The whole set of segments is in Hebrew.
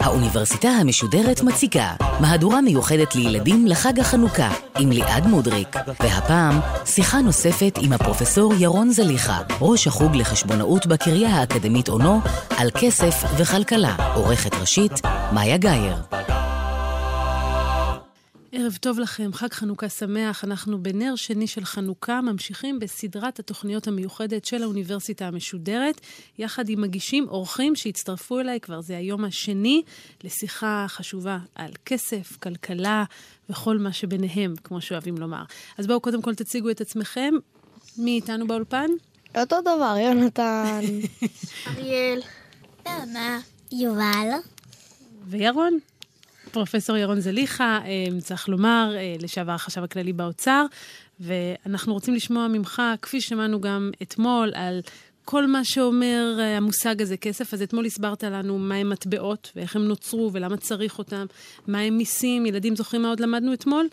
האוניברסיטה המשודרת מציגה מהדורה מיוחדת לילדים לחג החנוכה עם ליעד מודריק, והפעם שיחה נוספת עם הפרופסור ירון זליכה, ראש החוג לחשבונאות בקריה האקדמית אונו, על כסף וכלכלה, עורכת ראשית, מאיה גאייר. ערב טוב לכם, חג חנוכה שמח. אנחנו בנר שני של חנוכה ממשיכים בסדרת התוכניות המיוחדת של האוניברסיטה המשודרת, יחד עם מגישים אורחים שהצטרפו אליי, כבר זה היום השני, לשיחה חשובה על כסף, כלכלה וכל מה שביניהם, כמו שאוהבים לומר. אז בואו קודם כל תציגו את עצמכם. מי איתנו באולפן? אותו דבר, יונתן. אריאל. נעמה. יובל. וירון. פרופסור ירון זליכה, אה, צריך לומר, אה, לשעבר החשב הכללי באוצר, ואנחנו רוצים לשמוע ממך, כפי ששמענו גם אתמול, על כל מה שאומר אה, המושג הזה, כסף. אז אתמול הסברת לנו מהם מטבעות, ואיך הם נוצרו, ולמה צריך אותם, מהם מיסים. ילדים זוכרים מה עוד למדנו אתמול?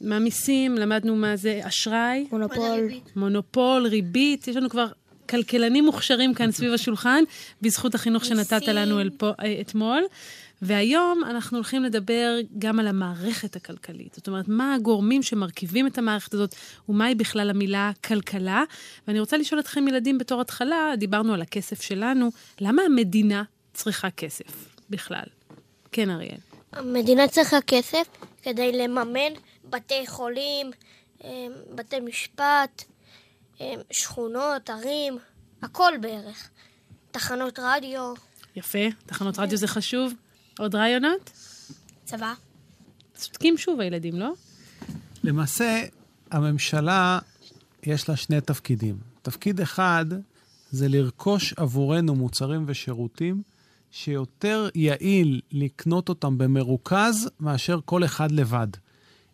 מה מיסים, למדנו מה זה אשראי. מונופול. מונופול, ריבית. יש לנו כבר כלכלנים מוכשרים כאן סביב השולחן, בזכות החינוך שנתת לנו אתמול. והיום אנחנו הולכים לדבר גם על המערכת הכלכלית. זאת אומרת, מה הגורמים שמרכיבים את המערכת הזאת, ומהי בכלל המילה כלכלה. ואני רוצה לשאול אתכם, ילדים, בתור התחלה, דיברנו על הכסף שלנו, למה המדינה צריכה כסף בכלל? כן, אריאל. המדינה צריכה כסף כדי לממן בתי חולים, אה, בתי משפט, אה, שכונות, ערים, הכל בערך. תחנות רדיו. יפה, תחנות רדיו זה חשוב. עוד רעיונות? צבא. צודקים שוב הילדים, לא? למעשה, הממשלה, יש לה שני תפקידים. תפקיד אחד זה לרכוש עבורנו מוצרים ושירותים שיותר יעיל לקנות אותם במרוכז מאשר כל אחד לבד.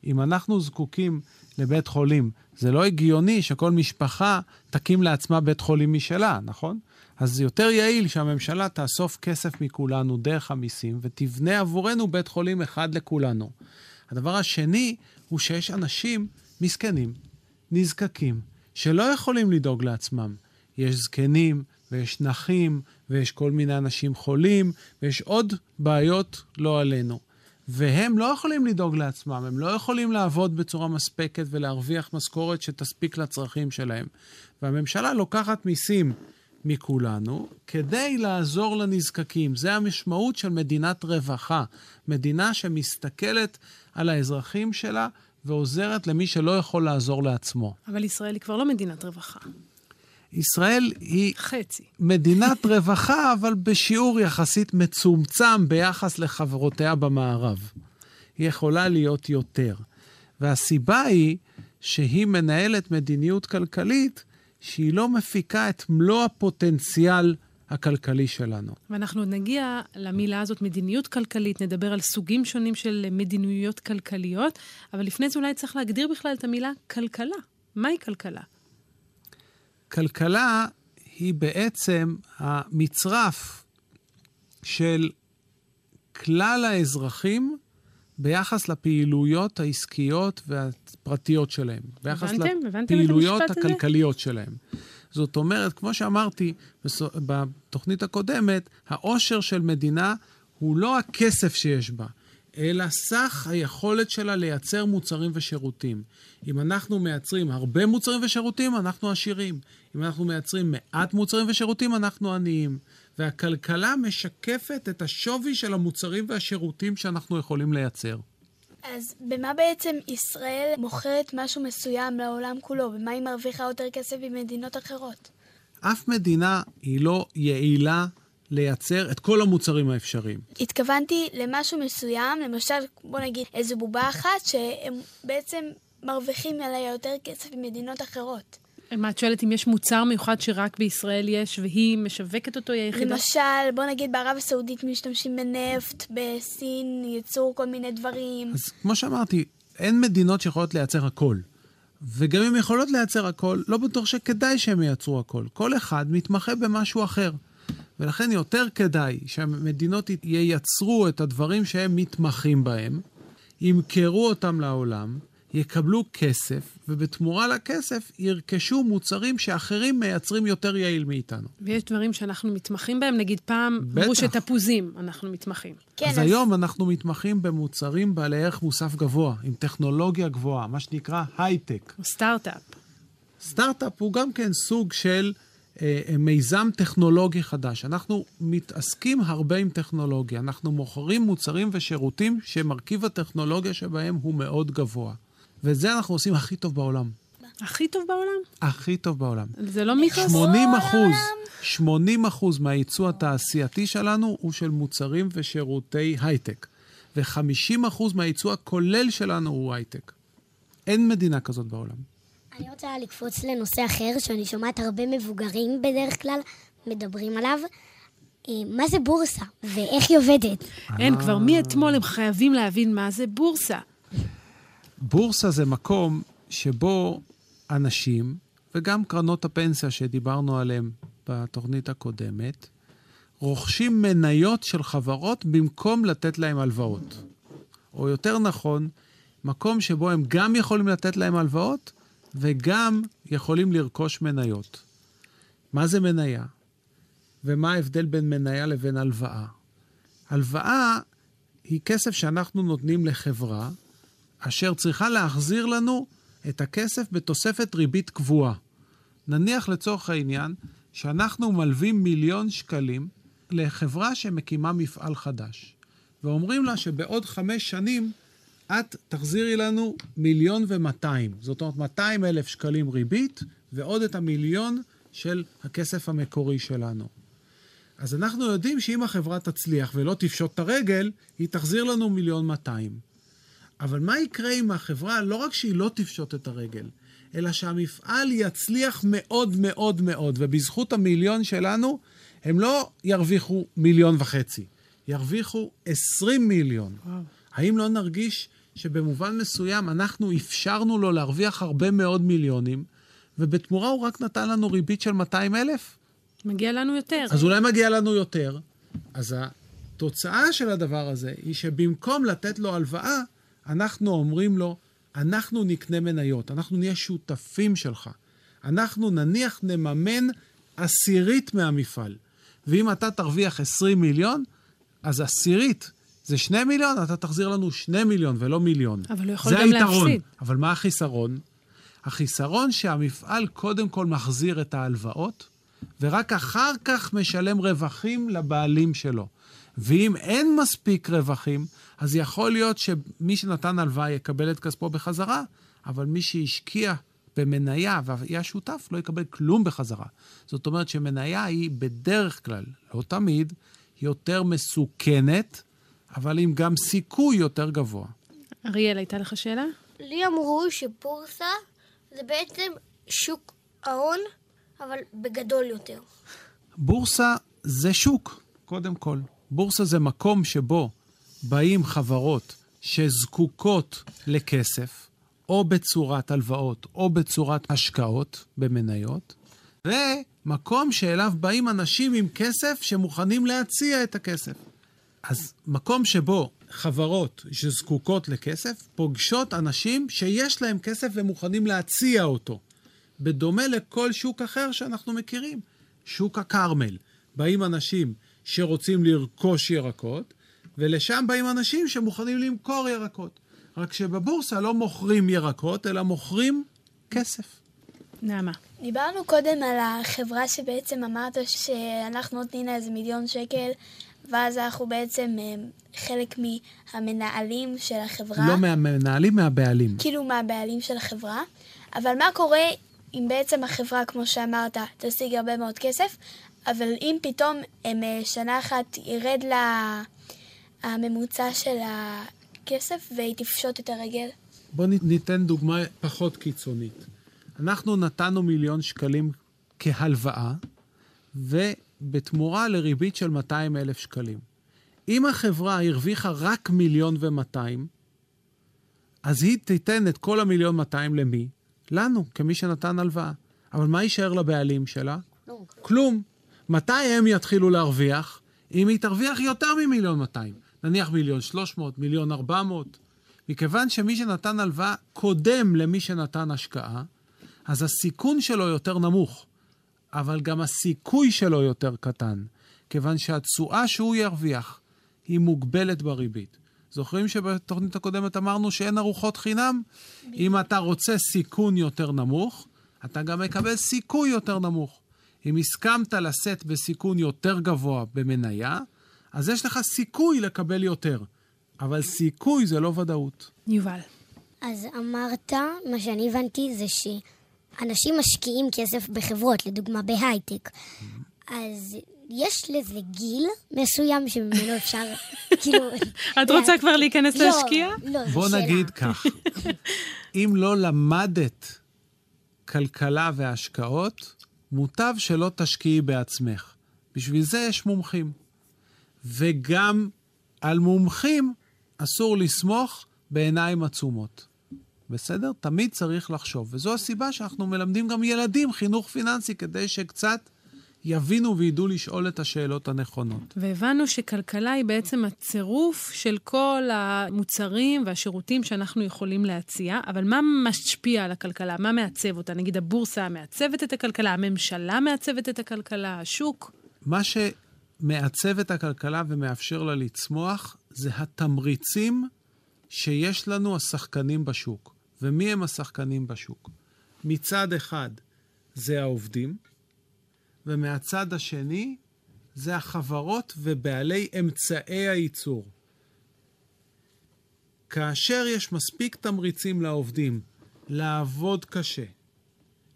אם אנחנו זקוקים לבית חולים, זה לא הגיוני שכל משפחה תקים לעצמה בית חולים משלה, נכון? אז זה יותר יעיל שהממשלה תאסוף כסף מכולנו דרך המיסים ותבנה עבורנו בית חולים אחד לכולנו. הדבר השני הוא שיש אנשים מסכנים, נזקקים, שלא יכולים לדאוג לעצמם. יש זקנים ויש נכים ויש כל מיני אנשים חולים ויש עוד בעיות לא עלינו. והם לא יכולים לדאוג לעצמם, הם לא יכולים לעבוד בצורה מספקת ולהרוויח משכורת שתספיק לצרכים שלהם. והממשלה לוקחת מיסים מכולנו כדי לעזור לנזקקים. זה המשמעות של מדינת רווחה, מדינה שמסתכלת על האזרחים שלה ועוזרת למי שלא יכול לעזור לעצמו. אבל ישראל היא כבר לא מדינת רווחה. ישראל היא חצי. מדינת רווחה, אבל בשיעור יחסית מצומצם ביחס לחברותיה במערב. היא יכולה להיות יותר. והסיבה היא שהיא מנהלת מדיניות כלכלית שהיא לא מפיקה את מלוא הפוטנציאל הכלכלי שלנו. ואנחנו נגיע למילה הזאת, מדיניות כלכלית, נדבר על סוגים שונים של מדיניויות כלכליות, אבל לפני זה אולי צריך להגדיר בכלל את המילה כלכלה. מהי כלכלה? כלכלה היא בעצם המצרף של כלל האזרחים ביחס לפעילויות העסקיות והפרטיות שלהם. ביחס הבנתם? הבנתם לפעילויות את המשפט הזה? הכלכליות שלהם. זאת אומרת, כמו שאמרתי בתוכנית הקודמת, העושר של מדינה הוא לא הכסף שיש בה, אלא סך היכולת שלה לייצר מוצרים ושירותים. אם אנחנו מייצרים הרבה מוצרים ושירותים, אנחנו עשירים. אם אנחנו מייצרים מעט מוצרים ושירותים, אנחנו עניים. והכלכלה משקפת את השווי של המוצרים והשירותים שאנחנו יכולים לייצר. אז במה בעצם ישראל מוכרת משהו מסוים לעולם כולו? במה היא מרוויחה יותר כסף ממדינות אחרות? אף מדינה היא לא יעילה לייצר את כל המוצרים האפשריים. התכוונתי למשהו מסוים, למשל, בוא נגיד איזו בובה אחת, שהם בעצם מרוויחים עליה יותר כסף ממדינות אחרות. מה את שואלת אם יש מוצר מיוחד שרק בישראל יש והיא משווקת אותו, היא היחידה? למשל, בוא נגיד בערב הסעודית משתמשים בנפט, בסין ייצור כל מיני דברים. אז כמו שאמרתי, אין מדינות שיכולות לייצר הכל. וגם אם יכולות לייצר הכל, לא בטוח שכדאי שהם ייצרו הכל. כל אחד מתמחה במשהו אחר. ולכן יותר כדאי שהמדינות ייצרו את הדברים שהם מתמחים בהם, ימכרו אותם לעולם, יקבלו כסף, ובתמורה לכסף ירכשו מוצרים שאחרים מייצרים יותר יעיל מאיתנו. ויש דברים שאנחנו מתמחים בהם, נגיד פעם. אמרו שתפוזים אנחנו מתמחים. כן, אז היום אנחנו מתמחים במוצרים בעלי ערך מוסף גבוה, עם טכנולוגיה גבוהה, מה שנקרא הייטק. או סטארט-אפ. סטארט-אפ הוא גם כן סוג של אה, אה, מיזם טכנולוגי חדש. אנחנו מתעסקים הרבה עם טכנולוגיה. אנחנו מוכרים מוצרים ושירותים שמרכיב הטכנולוגיה שבהם הוא מאוד גבוה. ואת זה אנחנו עושים הכי טוב בעולם. הכי טוב בעולם? הכי טוב בעולם. זה לא מיתוס? 80 אחוז, 80 אחוז מהייצוא התעשייתי שלנו הוא של מוצרים ושירותי הייטק. ו-50 אחוז מהייצוא הכולל שלנו הוא הייטק. אין מדינה כזאת בעולם. אני רוצה לקפוץ לנושא אחר, שאני שומעת הרבה מבוגרים בדרך כלל מדברים עליו. אה, מה זה בורסה, ואיך היא עובדת? אין, כבר מאתמול הם חייבים להבין מה זה בורסה. בורסה זה מקום שבו אנשים, וגם קרנות הפנסיה שדיברנו עליהן בתוכנית הקודמת, רוכשים מניות של חברות במקום לתת להם הלוואות. או יותר נכון, מקום שבו הם גם יכולים לתת להם הלוואות וגם יכולים לרכוש מניות. מה זה מניה? ומה ההבדל בין מניה לבין הלוואה? הלוואה היא כסף שאנחנו נותנים לחברה, אשר צריכה להחזיר לנו את הכסף בתוספת ריבית קבועה. נניח לצורך העניין שאנחנו מלווים מיליון שקלים לחברה שמקימה מפעל חדש, ואומרים לה שבעוד חמש שנים את תחזירי לנו מיליון ומאתיים. זאת אומרת, 200 אלף שקלים ריבית, ועוד את המיליון של הכסף המקורי שלנו. אז אנחנו יודעים שאם החברה תצליח ולא תפשוט את הרגל, היא תחזיר לנו מיליון 200. אבל מה יקרה אם החברה, לא רק שהיא לא תפשוט את הרגל, אלא שהמפעל יצליח מאוד מאוד מאוד, ובזכות המיליון שלנו, הם לא ירוויחו מיליון וחצי, ירוויחו 20 מיליון. וואו. האם לא נרגיש שבמובן מסוים אנחנו אפשרנו לו להרוויח הרבה מאוד מיליונים, ובתמורה הוא רק נתן לנו ריבית של 200 אלף? מגיע לנו יותר. אז אולי מגיע לנו יותר. אז התוצאה של הדבר הזה היא שבמקום לתת לו הלוואה, אנחנו אומרים לו, אנחנו נקנה מניות, אנחנו נהיה שותפים שלך. אנחנו נניח נממן עשירית מהמפעל. ואם אתה תרוויח 20 מיליון, אז עשירית זה 2 מיליון, אתה תחזיר לנו 2 מיליון ולא מיליון. אבל הוא יכול גם היתרון. להפסיד. אבל מה החיסרון? החיסרון שהמפעל קודם כל מחזיר את ההלוואות, ורק אחר כך משלם רווחים לבעלים שלו. ואם אין מספיק רווחים, אז יכול להיות שמי שנתן הלוואה יקבל את כספו בחזרה, אבל מי שהשקיע במניה והיה שותף לא יקבל כלום בחזרה. זאת אומרת שמניה היא בדרך כלל, לא תמיד, יותר מסוכנת, אבל עם גם סיכוי יותר גבוה. אריאל, הייתה לך שאלה? לי אמרו שבורסה זה בעצם שוק ההון, אבל בגדול יותר. בורסה זה שוק, קודם כל. בורסה זה מקום שבו באים חברות שזקוקות לכסף, או בצורת הלוואות, או בצורת השקעות במניות, ומקום שאליו באים אנשים עם כסף שמוכנים להציע את הכסף. אז מקום שבו חברות שזקוקות לכסף פוגשות אנשים שיש להם כסף ומוכנים להציע אותו. בדומה לכל שוק אחר שאנחנו מכירים. שוק הכרמל. באים אנשים שרוצים לרכוש ירקות, ולשם באים אנשים שמוכנים למכור ירקות. רק שבבורסה לא מוכרים ירקות, אלא מוכרים כסף. נעמה. דיברנו קודם על החברה שבעצם אמרת שאנחנו נותנים לה איזה מיליון שקל, ואז אנחנו בעצם אה, חלק מהמנהלים של החברה. לא מהמנהלים, מהבעלים. כאילו מהבעלים של החברה. אבל מה קורה אם בעצם החברה, כמו שאמרת, תשיג הרבה מאוד כסף, אבל אם פתאום הם, אה, שנה אחת ירד לה הממוצע של הכסף והיא תפשוט את הרגל? בואו ניתן דוגמה פחות קיצונית. אנחנו נתנו מיליון שקלים כהלוואה, ובתמורה לריבית של 200 אלף שקלים. אם החברה הרוויחה רק מיליון ומאתיים, אז היא תיתן את כל המיליון 200 למי? לנו, כמי שנתן הלוואה. אבל מה יישאר לבעלים שלה? כלום. כלום. מתי הם יתחילו להרוויח? אם היא תרוויח יותר ממיליון 200. נניח מיליון 300, מיליון 400. מכיוון שמי שנתן הלוואה קודם למי שנתן השקעה, אז הסיכון שלו יותר נמוך, אבל גם הסיכוי שלו יותר קטן, כיוון שהתשואה שהוא ירוויח היא מוגבלת בריבית. זוכרים שבתוכנית הקודמת אמרנו שאין ארוחות חינם? אם אתה רוצה סיכון יותר נמוך, אתה גם מקבל סיכוי יותר נמוך. אם הסכמת לשאת בסיכון יותר גבוה במניה, אז יש לך סיכוי לקבל יותר. אבל סיכוי זה לא ודאות. יובל. אז אמרת, מה שאני הבנתי זה שאנשים משקיעים כסף בחברות, לדוגמה בהייטק. אז יש לזה גיל מסוים שממנו אפשר, כאילו... את רוצה כבר להיכנס לא, להשקיע? לא, זו בוא. נגיד כך, אם לא למדת כלכלה והשקעות, מוטב שלא תשקיעי בעצמך. בשביל זה יש מומחים. וגם על מומחים אסור לסמוך בעיניים עצומות. בסדר? תמיד צריך לחשוב. וזו הסיבה שאנחנו מלמדים גם ילדים חינוך פיננסי, כדי שקצת יבינו וידעו לשאול את השאלות הנכונות. והבנו שכלכלה היא בעצם הצירוף של כל המוצרים והשירותים שאנחנו יכולים להציע, אבל מה משפיע על הכלכלה? מה מעצב אותה? נגיד הבורסה מעצבת את הכלכלה, הממשלה מעצבת את הכלכלה, השוק? מה שמעצב את הכלכלה ומאפשר לה לצמוח זה התמריצים שיש לנו השחקנים בשוק. ומי הם השחקנים בשוק? מצד אחד זה העובדים, ומהצד השני זה החברות ובעלי אמצעי הייצור. כאשר יש מספיק תמריצים לעובדים לעבוד קשה,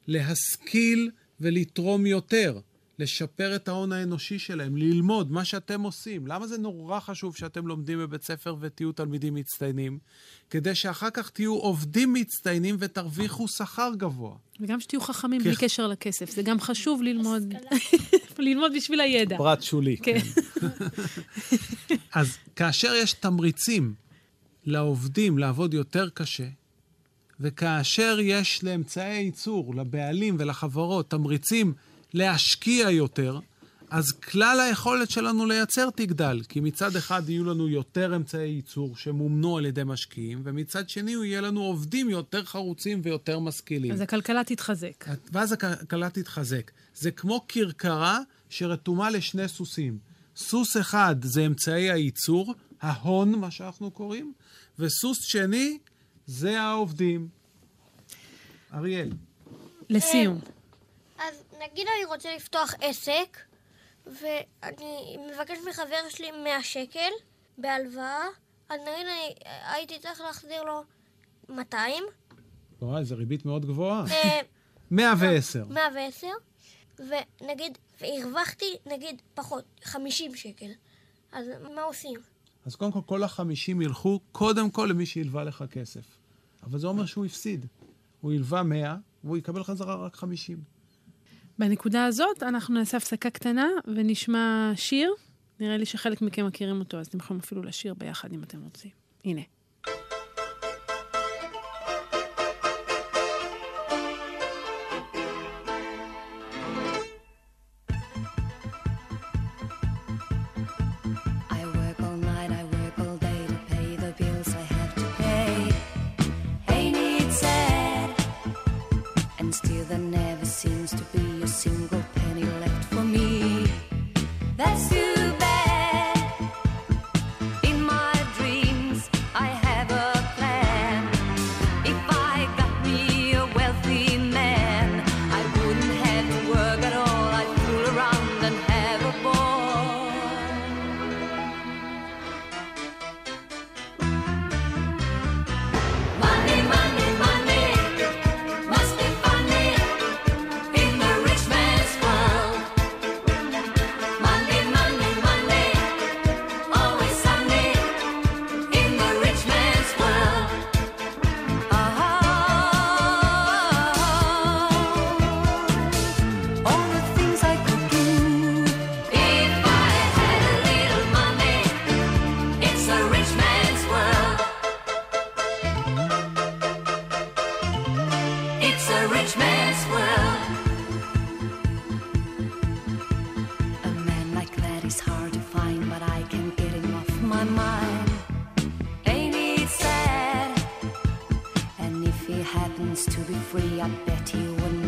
להשכיל ולתרום יותר, לשפר את ההון האנושי שלהם, ללמוד מה שאתם עושים. למה זה נורא חשוב שאתם לומדים בבית ספר ותהיו תלמידים מצטיינים? כדי שאחר כך תהיו עובדים מצטיינים ותרוויחו שכר גבוה. וגם שתהיו חכמים כ- בלי קשר לכסף. זה גם חשוב ללמוד, ללמוד בשביל הידע. פרט שולי. כן. אז כאשר יש תמריצים לעובדים לעבוד יותר קשה, וכאשר יש לאמצעי ייצור, לבעלים ולחברות, תמריצים להשקיע יותר, אז כלל היכולת שלנו לייצר תגדל. כי מצד אחד יהיו לנו יותר אמצעי ייצור שמומנו על ידי משקיעים, ומצד שני יהיה לנו עובדים יותר חרוצים ויותר משכילים. אז הכלכלה תתחזק. ואז הכלכלה תתחזק. זה כמו כרכרה שרתומה לשני סוסים. סוס אחד זה אמצעי הייצור, ההון, מה שאנחנו קוראים, וסוס שני זה העובדים. אריאל. לסיום. נגיד אני רוצה לפתוח עסק, ואני מבקש מחבר שלי 100 שקל בהלוואה, אז נגיד אני הייתי צריך להחזיר לו 200, וואי, זו ריבית מאוד גבוהה. אה, 110. 110, ונגיד, והרווחתי נגיד פחות, 50 שקל. אז מה עושים? אז קודם כל, כל החמישים ילכו קודם כל למי שהלווה לך כסף. אבל זה אומר שהוא הפסיד. הוא הלווה 100, והוא יקבל חזרה רק 50. בנקודה הזאת אנחנו נעשה הפסקה קטנה ונשמע שיר. נראה לי שחלק מכם מכירים אותו, אז אתם יכולים אפילו לשיר ביחד אם אתם רוצים. הנה. means to be free. I bet he wouldn't.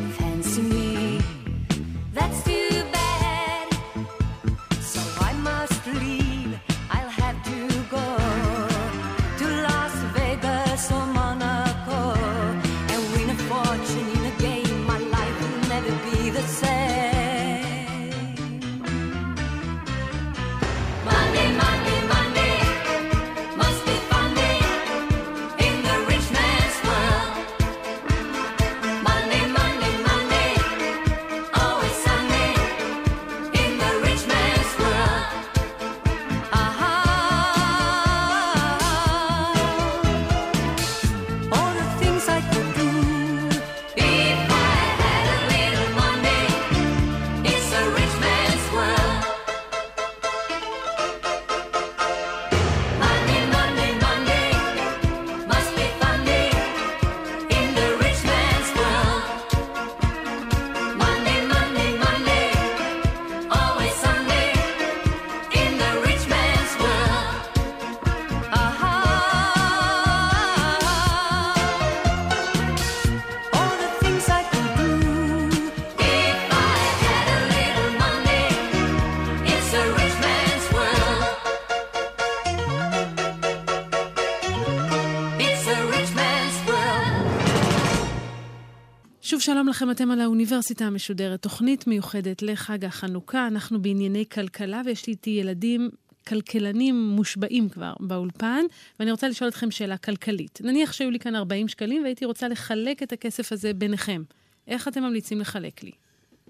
לכם, אתם על האוניברסיטה המשודרת, תוכנית מיוחדת לחג החנוכה. אנחנו בענייני כלכלה, ויש לי איתי ילדים כלכלנים מושבעים כבר באולפן, ואני רוצה לשאול אתכם שאלה כלכלית. נניח שהיו לי כאן 40 שקלים והייתי רוצה לחלק את הכסף הזה ביניכם. איך אתם ממליצים לחלק לי?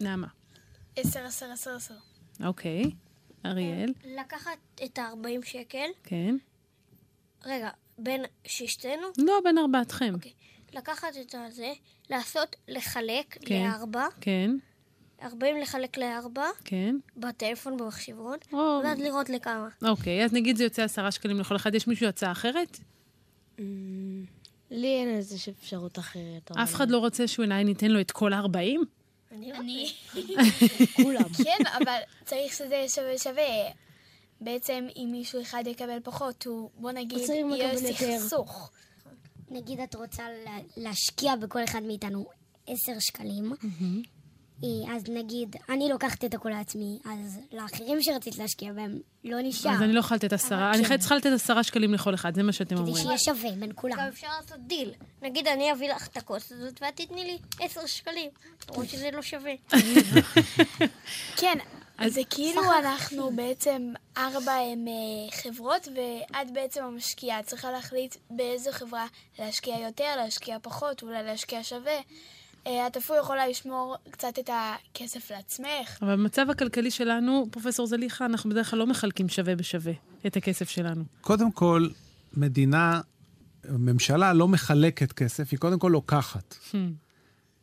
נעמה. עשר, עשר, עשר, עשר. אוקיי. אריאל. לקחת את ה-40 שקל, כן. רגע, בין ששתנו, לא, בין ארבעתכם. אוקיי. לקחת את הזה, לעשות, לחלק כן. לארבע, כן, 40 לחלק לארבע, כן. בטלפון, במחשבון, או, ואז לראות לכמה. אוקיי, אז נגיד זה יוצא עשרה שקלים לכל אחד. יש מישהו הצעה אחרת? לי אין איזושהי אפשרות אחרת. אף אחד לא רוצה שאולי ניתן לו את כל ה-40? אני אני... כולם. כן, אבל צריך שזה יהיה שווה שווה. בעצם אם מישהו אחד יקבל פחות, הוא, בוא נגיד, יהיה. סכסוך. נגיד את רוצה לה- להשקיע בכל אחד מאיתנו עשר שקלים, אה, אז נגיד, אני לוקחת את הכל לעצמי, אז לאחרים שרצית להשקיע בהם לא נשאר. אז אני לא יכולה לתת עשרה. אני כן. צריכה לתת עשרה שקלים לכל אחד, זה מה שאתם כדי אומרים. שיהיה שווה בין כולם. גם אפשר לעשות דיל. נגיד, אני אביא לך את הכוס הזאת, ואת תתני לי 10 שקלים. למרות שזה לא שווה. כן, אז זה כאילו אנחנו בעצם ארבע הם אה, חברות, ואת בעצם המשקיעה. את צריכה להחליט באיזו חברה להשקיע יותר, להשקיע פחות, אולי להשקיע שווה. אה, את אפילו יכולה לשמור קצת את הכסף לעצמך. אבל במצב הכלכלי שלנו, פרופסור זליכה, אנחנו בדרך כלל לא מחלקים שווה בשווה את הכסף שלנו. קודם כל, מדינה, ממשלה לא מחלקת כסף, היא קודם כל לוקחת.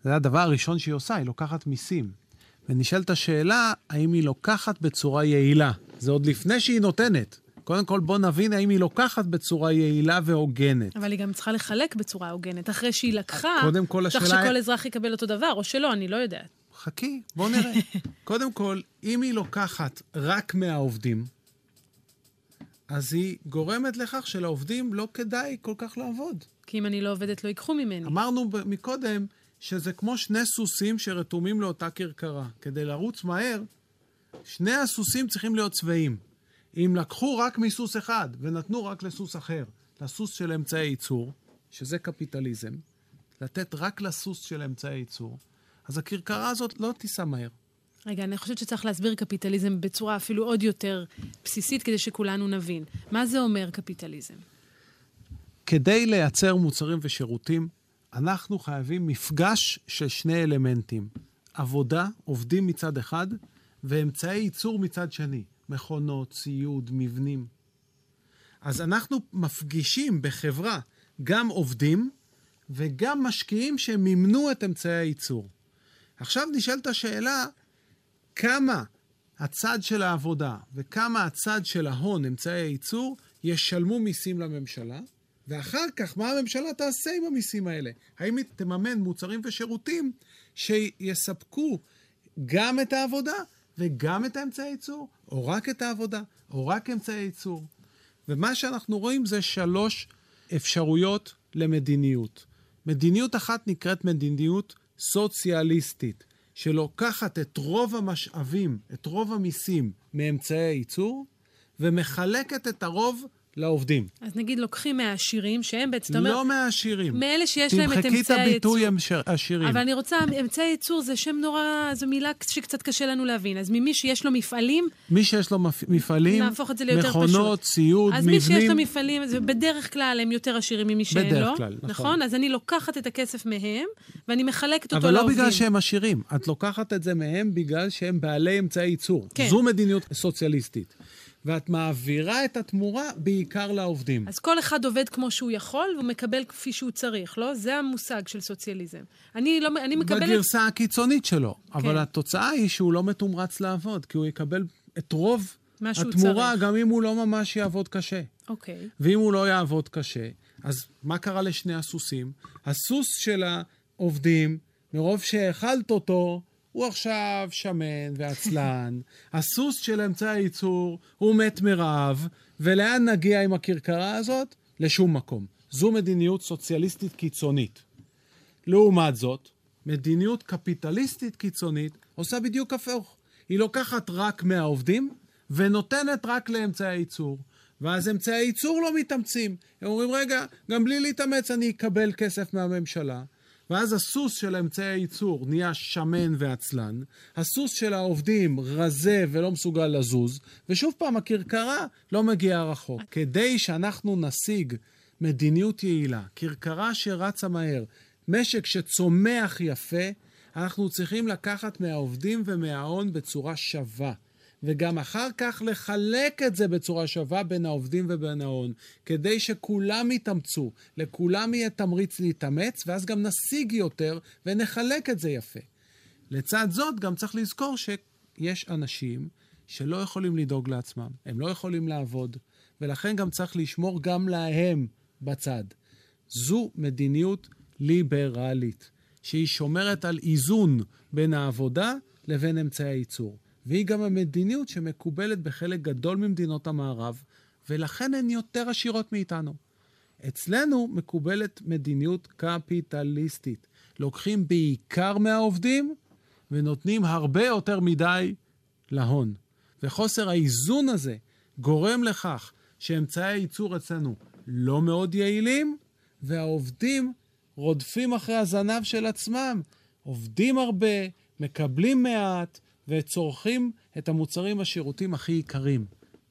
זה הדבר הראשון שהיא עושה, היא לוקחת מיסים. ונשאלת השאלה, האם היא לוקחת בצורה יעילה? זה עוד לפני שהיא נותנת. קודם כל, בוא נבין האם היא לוקחת בצורה יעילה והוגנת. אבל היא גם צריכה לחלק בצורה הוגנת. אחרי שהיא לקחה, קודם כל, צריך השאלה- שכל אזרח יקבל אותו דבר, או שלא, אני לא יודעת. חכי, בוא נראה. קודם כל, אם היא לוקחת רק מהעובדים, אז היא גורמת לכך שלעובדים לא כדאי כל כך לעבוד. כי אם אני לא עובדת, לא ייקחו ממני. אמרנו מקודם שזה כמו שני סוסים שרתומים לאותה כרכרה. כדי לרוץ מהר, שני הסוסים צריכים להיות צבעים. אם לקחו רק מסוס אחד ונתנו רק לסוס אחר, לסוס של אמצעי ייצור, שזה קפיטליזם, לתת רק לסוס של אמצעי ייצור, אז הכרכרה הזאת לא תיסע מהר. רגע, אני חושבת שצריך להסביר קפיטליזם בצורה אפילו עוד יותר בסיסית, כדי שכולנו נבין. מה זה אומר קפיטליזם? כדי לייצר מוצרים ושירותים, אנחנו חייבים מפגש של שני אלמנטים. עבודה, עובדים מצד אחד, ואמצעי ייצור מצד שני. מכונות, ציוד, מבנים. אז אנחנו מפגישים בחברה גם עובדים וגם משקיעים שמימנו את אמצעי הייצור. עכשיו נשאלת השאלה, כמה הצד של העבודה וכמה הצד של ההון, אמצעי הייצור, ישלמו מיסים לממשלה, ואחר כך מה הממשלה תעשה עם המיסים האלה? האם היא תממן מוצרים ושירותים שיספקו גם את העבודה וגם את האמצעי ייצור, או רק את העבודה, או רק אמצעי ייצור? ומה שאנחנו רואים זה שלוש אפשרויות למדיניות. מדיניות אחת נקראת מדיניות סוציאליסטית, שלוקחת את רוב המשאבים, את רוב המיסים מאמצעי הייצור, ומחלקת את הרוב לעובדים. אז נגיד לוקחים מהעשירים, שהם בעצם, אתה אומר, לא מהעשירים. מאלה שיש להם את תמחקי את אמצעי הייצור. הביטוי המש- עשירים. אבל אני רוצה, אמצעי ייצור זה שם נורא, זו מילה שקצת קשה לנו להבין. אז ממי שיש לו מפעלים, מי שיש לו מפ- מפעלים, נהפוך את זה ליותר מכונות, פשוט. ציוד, אז מבנים, מי שיש לו מפעלים, זה בדרך כלל הם יותר עשירים ממי שאין בדרך לו. כלל, נכון. נכון? אז אני לוקחת את הכסף מהם, ואני מחלקת אותו אבל לא לעובדים. בגלל שהם עשירים. את לוקחת את זה מהם בגלל שהם בעלי אמצעי ייצור. כן. זו מדיניות סוציאליסטית. ואת מעבירה את התמורה בעיקר לעובדים. אז כל אחד עובד כמו שהוא יכול, והוא מקבל כפי שהוא צריך, לא? זה המושג של סוציאליזם. אני, לא, אני מקבלת... בגרסה הקיצונית שלו. אבל כן. התוצאה היא שהוא לא מתומרץ לעבוד, כי הוא יקבל את רוב התמורה, צריך. גם אם הוא לא ממש יעבוד קשה. אוקיי. ואם הוא לא יעבוד קשה, אז מה קרה לשני הסוסים? הסוס של העובדים, מרוב שהאכלת אותו, הוא עכשיו שמן ועצלן. הסוס של אמצעי הייצור, הוא מת מרעב, ולאן נגיע עם הכרכרה הזאת? לשום מקום. זו מדיניות סוציאליסטית קיצונית. לעומת זאת, מדיניות קפיטליסטית קיצונית עושה בדיוק הפוך. היא לוקחת רק מהעובדים ונותנת רק לאמצעי הייצור. ואז אמצעי הייצור לא מתאמצים. הם אומרים, רגע, גם בלי להתאמץ אני אקבל כסף מהממשלה, ואז הסוס של אמצעי הייצור נהיה שמן ועצלן, הסוס של העובדים רזה ולא מסוגל לזוז, ושוב פעם, הכרכרה לא מגיעה רחוק. כדי שאנחנו נשיג מדיניות יעילה, כרכרה שרצה מהר, משק שצומח יפה, אנחנו צריכים לקחת מהעובדים ומההון בצורה שווה. וגם אחר כך לחלק את זה בצורה שווה בין העובדים ובין ההון, כדי שכולם יתאמצו, לכולם יהיה תמריץ להתאמץ, ואז גם נשיג יותר ונחלק את זה יפה. לצד זאת, גם צריך לזכור שיש אנשים שלא יכולים לדאוג לעצמם, הם לא יכולים לעבוד, ולכן גם צריך לשמור גם להם בצד. זו מדיניות ליברלית, שהיא שומרת על איזון בין העבודה לבין אמצעי הייצור. והיא גם המדיניות שמקובלת בחלק גדול ממדינות המערב, ולכן הן יותר עשירות מאיתנו. אצלנו מקובלת מדיניות קפיטליסטית. לוקחים בעיקר מהעובדים ונותנים הרבה יותר מדי להון. וחוסר האיזון הזה גורם לכך שאמצעי הייצור אצלנו לא מאוד יעילים, והעובדים רודפים אחרי הזנב של עצמם. עובדים הרבה, מקבלים מעט, וצורכים את המוצרים והשירותים הכי יקרים.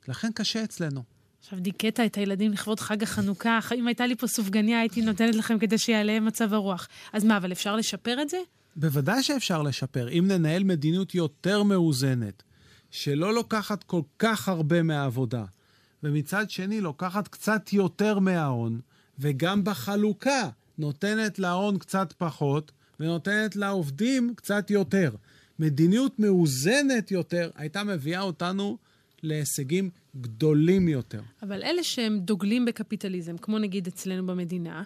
לכן קשה אצלנו. עכשיו דיכאת את הילדים לכבוד חג החנוכה. אם הייתה לי פה סופגניה, הייתי נותנת לכם כדי שיעלה מצב הרוח. אז מה, אבל אפשר לשפר את זה? בוודאי שאפשר לשפר. אם ננהל מדיניות יותר מאוזנת, שלא לוקחת כל כך הרבה מהעבודה, ומצד שני לוקחת קצת יותר מההון, וגם בחלוקה נותנת להון קצת פחות, ונותנת לעובדים קצת יותר. מדיניות מאוזנת יותר הייתה מביאה אותנו להישגים גדולים יותר. אבל אלה שהם דוגלים בקפיטליזם, כמו נגיד אצלנו במדינה,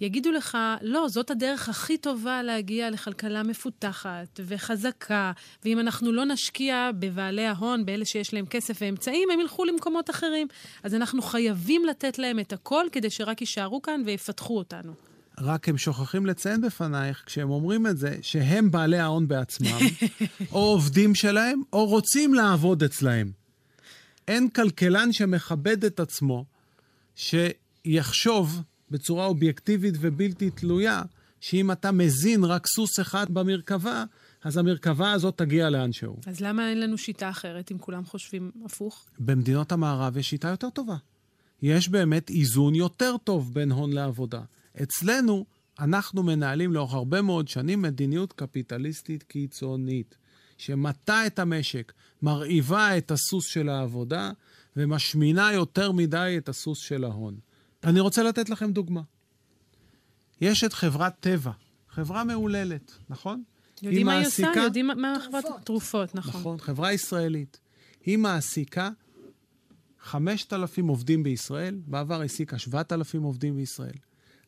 יגידו לך, לא, זאת הדרך הכי טובה להגיע לכלכלה מפותחת וחזקה, ואם אנחנו לא נשקיע בבעלי ההון, באלה שיש להם כסף ואמצעים, הם ילכו למקומות אחרים. אז אנחנו חייבים לתת להם את הכל כדי שרק יישארו כאן ויפתחו אותנו. רק הם שוכחים לציין בפנייך, כשהם אומרים את זה, שהם בעלי ההון בעצמם, או עובדים שלהם, או רוצים לעבוד אצלהם. אין כלכלן שמכבד את עצמו, שיחשוב בצורה אובייקטיבית ובלתי תלויה, שאם אתה מזין רק סוס אחד במרכבה, אז המרכבה הזאת תגיע לאנשהו. אז למה אין לנו שיטה אחרת אם כולם חושבים הפוך? במדינות המערב יש שיטה יותר טובה. יש באמת איזון יותר טוב בין הון לעבודה. אצלנו, אנחנו מנהלים לאורך הרבה מאוד שנים מדיניות קפיטליסטית קיצונית, שמטה את המשק, מרעיבה את הסוס של העבודה ומשמינה יותר מדי את הסוס של ההון. אני רוצה לתת לכם דוגמה. יש את חברת טבע, חברה מהוללת, נכון? יודעים מה היא עושה? יודעים מה חברת תרופות, נכון. נכון, חברה ישראלית. היא מעסיקה 5,000 עובדים בישראל, בעבר העסיקה 7,000 עובדים בישראל.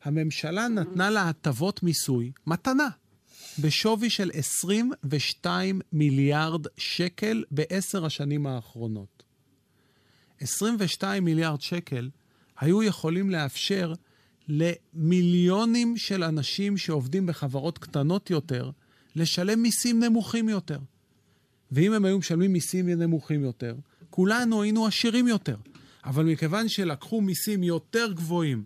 הממשלה נתנה לה הטבות מיסוי, מתנה, בשווי של 22 מיליארד שקל בעשר השנים האחרונות. 22 מיליארד שקל היו יכולים לאפשר למיליונים של אנשים שעובדים בחברות קטנות יותר, לשלם מיסים נמוכים יותר. ואם הם היו משלמים מיסים נמוכים יותר, כולנו היינו עשירים יותר. אבל מכיוון שלקחו מיסים יותר גבוהים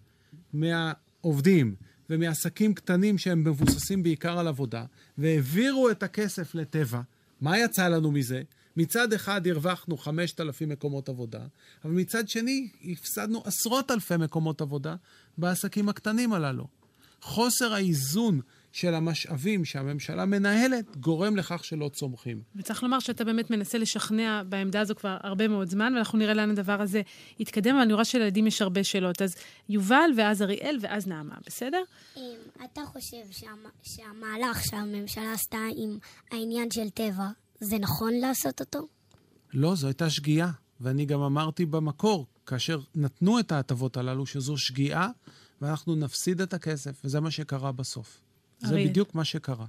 מהעובדים ומעסקים קטנים שהם מבוססים בעיקר על עבודה, והעבירו את הכסף לטבע, מה יצא לנו מזה? מצד אחד הרווחנו 5,000 מקומות עבודה, אבל מצד שני הפסדנו עשרות אלפי מקומות עבודה בעסקים הקטנים הללו. חוסר האיזון של המשאבים שהממשלה מנהלת גורם לכך שלא צומחים. וצריך לומר שאתה באמת מנסה לשכנע בעמדה הזו כבר הרבה מאוד זמן, ואנחנו נראה לאן הדבר הזה יתקדם, ואני רואה שלילדים יש הרבה שאלות. אז יובל, ואז אריאל, ואז נעמה, בסדר? אמ, אתה חושב שהמ- שהמהלך שהממשלה עשתה עם העניין של טבע, זה נכון לעשות אותו? לא, זו הייתה שגיאה. ואני גם אמרתי במקור, כאשר נתנו את ההטבות הללו, שזו שגיאה, ואנחנו נפסיד את הכסף, וזה מה שקרה בסוף. זה. בדיוק מה שקרה.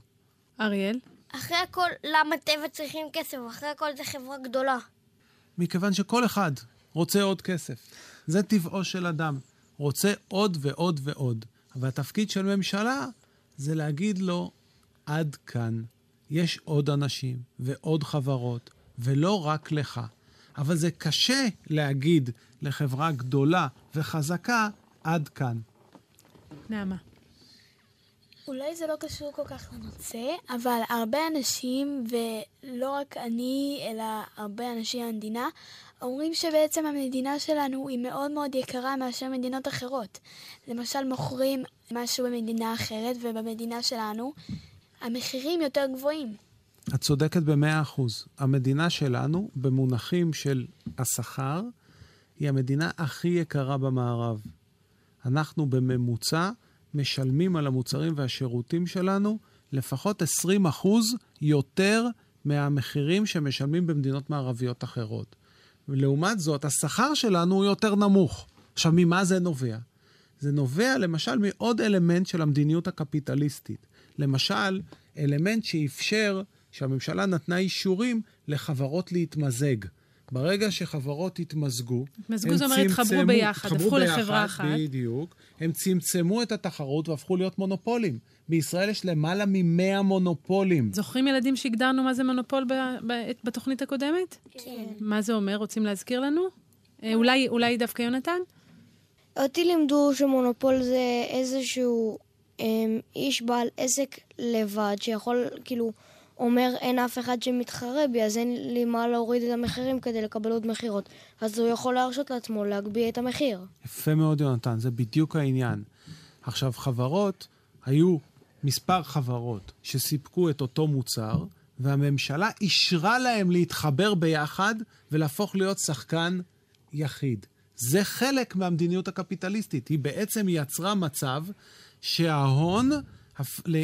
אריאל? אחרי הכל, למה טבע צריכים כסף? אחרי הכל זה חברה גדולה. מכיוון שכל אחד רוצה עוד כסף. זה טבעו של אדם. רוצה עוד ועוד ועוד. והתפקיד של ממשלה זה להגיד לו, עד כאן. יש עוד אנשים ועוד חברות, ולא רק לך. אבל זה קשה להגיד לחברה גדולה וחזקה, עד כאן. נעמה. אולי זה לא קשור כל כך לנושא, אבל הרבה אנשים, ולא רק אני, אלא הרבה אנשים במדינה, אומרים שבעצם המדינה שלנו היא מאוד מאוד יקרה מאשר מדינות אחרות. למשל, מוכרים משהו במדינה אחרת, ובמדינה שלנו המחירים יותר גבוהים. את צודקת במאה אחוז. המדינה שלנו, במונחים של השכר, היא המדינה הכי יקרה במערב. אנחנו בממוצע משלמים על המוצרים והשירותים שלנו לפחות 20 אחוז יותר מהמחירים שמשלמים במדינות מערביות אחרות. ולעומת זאת, השכר שלנו הוא יותר נמוך. עכשיו, ממה זה נובע? זה נובע למשל מעוד אלמנט של המדיניות הקפיטליסטית. למשל, אלמנט שאפשר, שהממשלה נתנה אישורים לחברות להתמזג. ברגע שחברות התמזגו, התמזגו זאת אומרת, התחברו ביחד, התחברו הפכו ביחד, לחברה אחת. בדיוק. הם צמצמו את התחרות והפכו להיות מונופולים. בישראל יש למעלה מ-100 מונופולים. זוכרים ילדים שהגדרנו מה זה מונופול ב- ב- בתוכנית הקודמת? כן. מה זה אומר? רוצים להזכיר לנו? אה, אולי, אולי דווקא יונתן? אותי לימדו שמונופול זה איזשהו אמ, איש בעל עסק לבד, שיכול, כאילו, אומר אין אף אחד שמתחרה בי, אז אין לי מה להוריד את המחירים כדי לקבל עוד מכירות. אז הוא יכול להרשות לעצמו להגביה את המחיר. יפה מאוד, יונתן, זה בדיוק העניין. עכשיו, חברות, היו מספר חברות שסיפקו את אותו מוצר, והממשלה אישרה להם להתחבר ביחד ולהפוך להיות שחקן יחיד. זה חלק מהמדיניות הקפיטליסטית. היא בעצם יצרה מצב שההון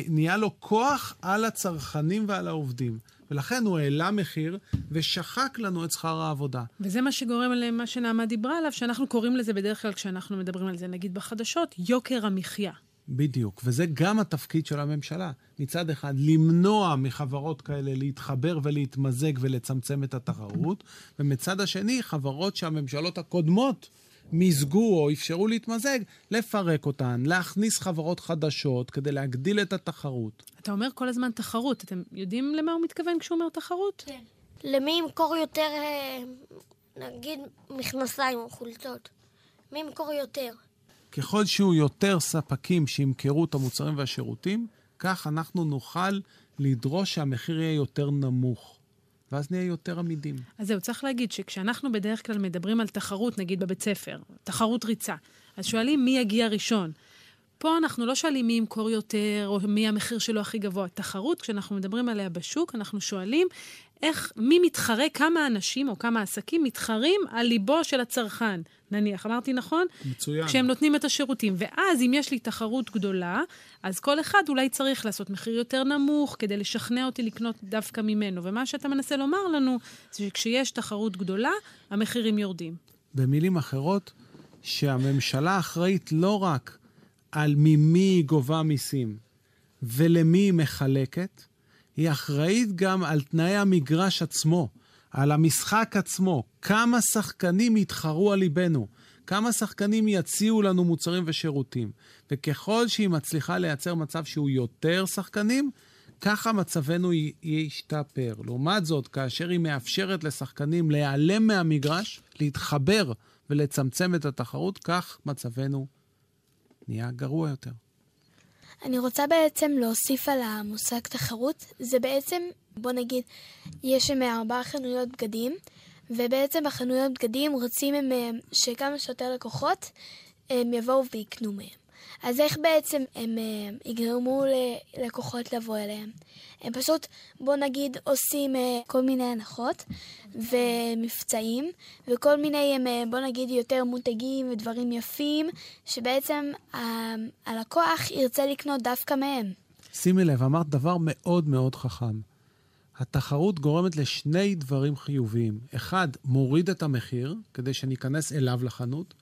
נהיה לו כוח על הצרכנים ועל העובדים. ולכן הוא העלה מחיר ושחק לנו את שכר העבודה. וזה מה שגורם למה שנעמה דיברה עליו, שאנחנו קוראים לזה בדרך כלל, כשאנחנו מדברים על זה, נגיד בחדשות, יוקר המחיה. בדיוק, וזה גם התפקיד של הממשלה. מצד אחד, למנוע מחברות כאלה להתחבר ולהתמזג ולצמצם את התחרות, ומצד השני, חברות שהממשלות הקודמות מיזגו או אפשרו להתמזג, לפרק אותן, להכניס חברות חדשות כדי להגדיל את התחרות. אתה אומר כל הזמן תחרות. אתם יודעים למה הוא מתכוון כשהוא אומר תחרות? כן. למי ימכור יותר, אה, נגיד, מכנסיים או חולצות? מי ימכור יותר? ככל שיהיו יותר ספקים שימכרו את המוצרים והשירותים, כך אנחנו נוכל לדרוש שהמחיר יהיה יותר נמוך. ואז נהיה יותר עמידים. אז זהו, צריך להגיד שכשאנחנו בדרך כלל מדברים על תחרות, נגיד בבית ספר, תחרות ריצה, אז שואלים מי יגיע ראשון. פה אנחנו לא שואלים מי ימכור יותר, או מי המחיר שלו הכי גבוה. תחרות, כשאנחנו מדברים עליה בשוק, אנחנו שואלים איך, מי מתחרה, כמה אנשים או כמה עסקים מתחרים על ליבו של הצרכן. נניח, אמרתי נכון? מצוין. כשהם נותנים את השירותים. ואז, אם יש לי תחרות גדולה, אז כל אחד אולי צריך לעשות מחיר יותר נמוך כדי לשכנע אותי לקנות דווקא ממנו. ומה שאתה מנסה לומר לנו, זה שכשיש תחרות גדולה, המחירים יורדים. במילים אחרות, שהממשלה אחראית לא רק על ממי היא גובה מיסים ולמי היא מחלקת, היא אחראית גם על תנאי המגרש עצמו, על המשחק עצמו. כמה שחקנים יתחרו על ליבנו, כמה שחקנים יציעו לנו מוצרים ושירותים. וככל שהיא מצליחה לייצר מצב שהוא יותר שחקנים, ככה מצבנו ישתפר. לעומת זאת, כאשר היא מאפשרת לשחקנים להיעלם מהמגרש, להתחבר ולצמצם את התחרות, כך מצבנו נהיה גרוע יותר. אני רוצה בעצם להוסיף על המושג תחרות. זה בעצם, בוא נגיד, יש שם ארבעה חנויות בגדים, ובעצם בחנויות בגדים רוצים הם, שכמה שיותר לקוחות הם יבואו ויקנו מהם. אז איך בעצם הם אה, יגרמו ללקוחות לבוא אליהם? הם פשוט, בוא נגיד, עושים אה, כל מיני הנחות ומבצעים, וכל מיני, הם, אה, בוא נגיד, יותר מותגים ודברים יפים, שבעצם ה- הלקוח ירצה לקנות דווקא מהם. שימי לב, אמרת דבר מאוד מאוד חכם. התחרות גורמת לשני דברים חיוביים. אחד, מוריד את המחיר, כדי שניכנס אליו לחנות,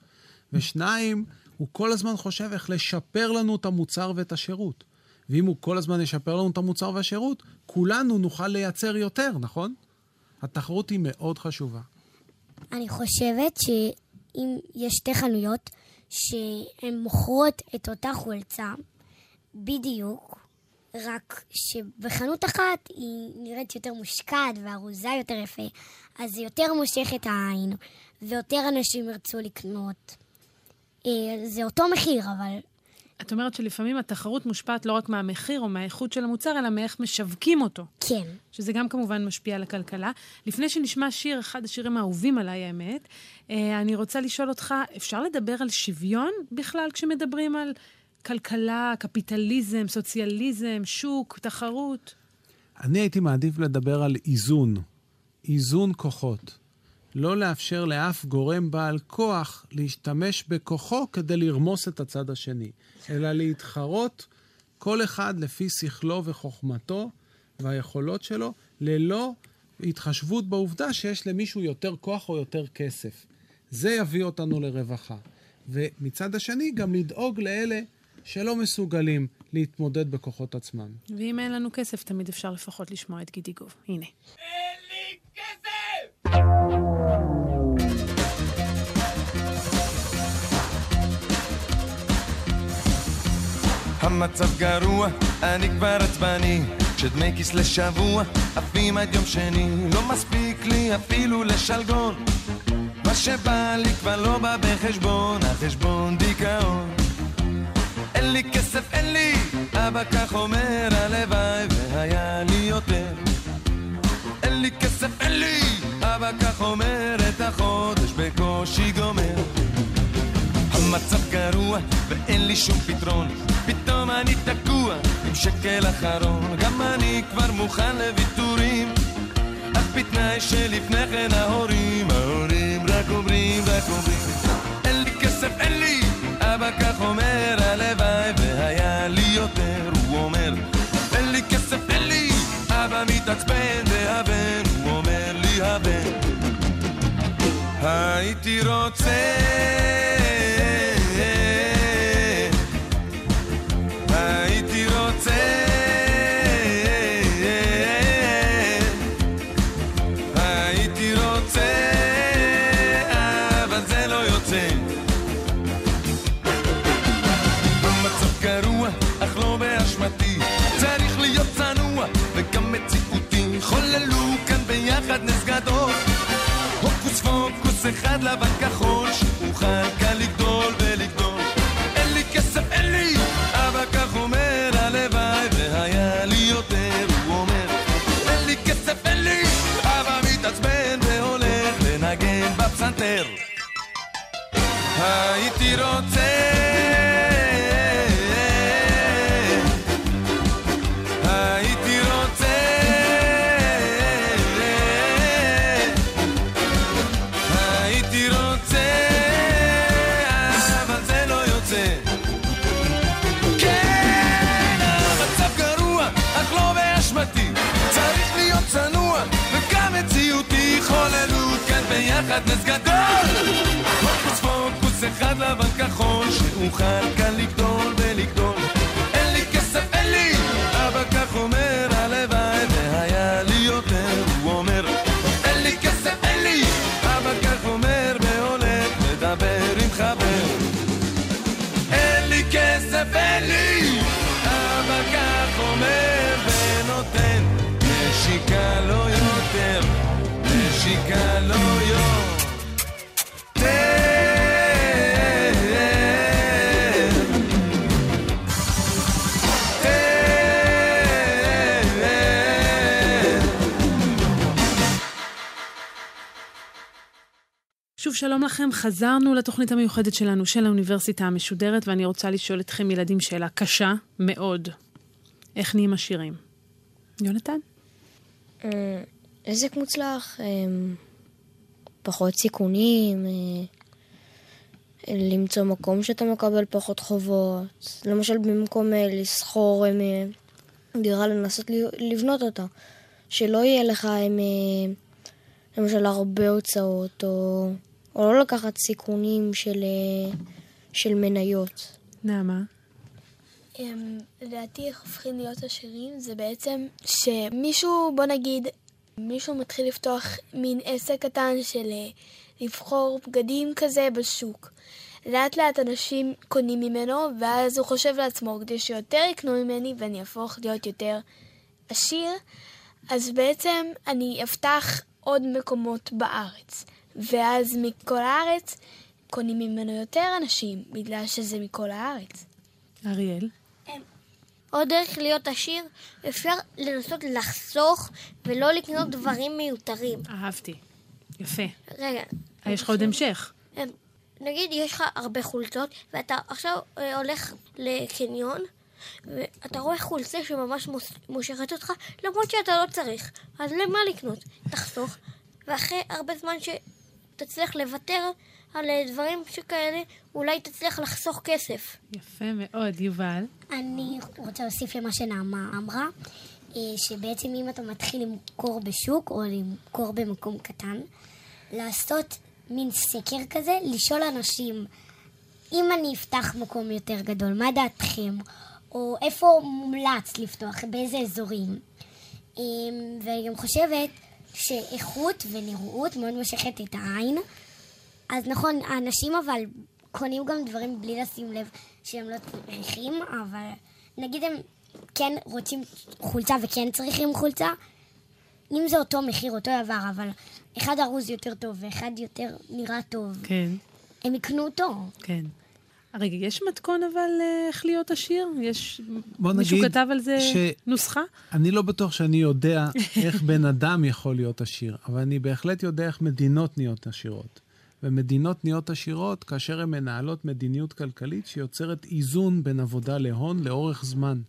ושניים, הוא כל הזמן חושב איך לשפר לנו את המוצר ואת השירות. ואם הוא כל הזמן ישפר לנו את המוצר והשירות, כולנו נוכל לייצר יותר, נכון? התחרות היא מאוד חשובה. אני חושבת שאם יש שתי חנויות שהן מוכרות את אותה חולצה בדיוק, רק שבחנות אחת היא נראית יותר מושקעת וארוזה יותר יפה, אז זה יותר מושך את העין, ויותר אנשים ירצו לקנות. אה, זה אותו מחיר, אבל את אומרת שלפעמים התחרות מושפעת לא רק מהמחיר או מהאיכות של המוצר, אלא מאיך משווקים אותו. כן. שזה גם כמובן משפיע על הכלכלה. לפני שנשמע שיר, אחד השירים האהובים עליי, האמת, אה, אני רוצה לשאול אותך, אפשר לדבר על שוויון בכלל כשמדברים על כלכלה, קפיטליזם, סוציאליזם, שוק, תחרות? אני הייתי מעדיף לדבר על איזון, איזון כוחות. לא לאפשר לאף גורם בעל כוח להשתמש בכוחו כדי לרמוס את הצד השני, אלא להתחרות כל אחד לפי שכלו וחוכמתו והיכולות שלו, ללא התחשבות בעובדה שיש למישהו יותר כוח או יותר כסף. זה יביא אותנו לרווחה. ומצד השני, גם לדאוג לאלה שלא מסוגלים להתמודד בכוחות עצמם. ואם אין לנו כסף, תמיד אפשר לפחות לשמוע את גידי גוב. הנה. המצב גרוע, אני כבר עצבני כשדמי כיס לשבוע עפים עד יום שני לא מספיק לי אפילו לשלגון. מה שבא לי כבר לא בא בחשבון החשבון דיכאון. אין לי כסף, אין לי אבא כך אומר הלוואי והיה לי יותר לי כסף, אין לי. אבא כך אומר את החודש בקושי גומר. המצב גרוע ואין לי שום פתרון. פתאום אני תקוע עם שקל אחרון. גם אני כבר מוכן לוויתורים. אך בתנאי שלפני כן ההורים ההורים רק אומרים רק אומרים. אין לי כסף אין לי הייתי רוצה לבן כחול שלום לכם. חזרנו לתוכנית המיוחדת שלנו, של האוניברסיטה המשודרת, ואני רוצה לשאול אתכם, ילדים, שאלה קשה מאוד. איך נהיים עשירים? יונתן? עסק מוצלח, אה, פחות סיכונים, אה, למצוא מקום שאתה מקבל פחות חובות. למשל, במקום אה, לסחור אה, דירה, לנסות ל- לבנות אותה. שלא יהיה לך, אה, למשל, הרבה הוצאות, או, או לא לקחת סיכונים של, של מניות. נעמה? אמ, לדעתי איך הופכים להיות עשירים זה בעצם שמישהו, בוא נגיד, מישהו מתחיל לפתוח מין עסק קטן של אה, לבחור בגדים כזה בשוק. לאט לאט אנשים קונים ממנו, ואז הוא חושב לעצמו, כדי שיותר יקנו ממני ואני אהפוך להיות יותר עשיר, אז בעצם אני אפתח עוד מקומות בארץ. ואז מכל הארץ קונים ממנו יותר אנשים, בגלל שזה מכל הארץ. אריאל? עוד דרך להיות עשיר, אפשר לנסות לחסוך ולא לקנות דברים מיותרים. אהבתי. יפה. רגע. אה, יש לך עוד המשך. אמ, נגיד יש לך הרבה חולצות, ואתה עכשיו אה, הולך לקניון, ואתה רואה חולצה שממש מושכת אותך, למרות שאתה לא צריך. אז למה לקנות? תחסוך, ואחרי הרבה זמן שתצליח לוותר על אה, דברים שכאלה, אולי תצליח לחסוך כסף. יפה מאוד, יובל. אני רוצה להוסיף למה שנעמה אמרה, אה, שבעצם אם אתה מתחיל למכור בשוק או למכור במקום קטן, לעשות מין סקר כזה, לשאול אנשים, אם אני אפתח מקום יותר גדול, מה דעתכם? או איפה מומלץ לפתוח, באיזה אזורים? אה, ואני גם חושבת שאיכות ונראות מאוד מושכת את העין. אז נכון, האנשים אבל קונים גם דברים בלי לשים לב שהם לא צריכים, אבל נגיד הם כן רוצים חולצה וכן צריכים חולצה, אם זה אותו מחיר, אותו דבר, אבל אחד ארוז יותר טוב ואחד יותר נראה טוב, כן, הם יקנו אותו. כן. רגע, יש מתכון אבל אה, איך להיות עשיר? יש... בוא מישהו נגיד כתב על זה ש- נוסחה? אני לא בטוח שאני יודע איך בן אדם יכול להיות עשיר, אבל אני בהחלט יודע איך מדינות נהיות עשירות. ומדינות נהיות עשירות כאשר הן מנהלות מדיניות כלכלית שיוצרת איזון בין עבודה להון לאורך זמן.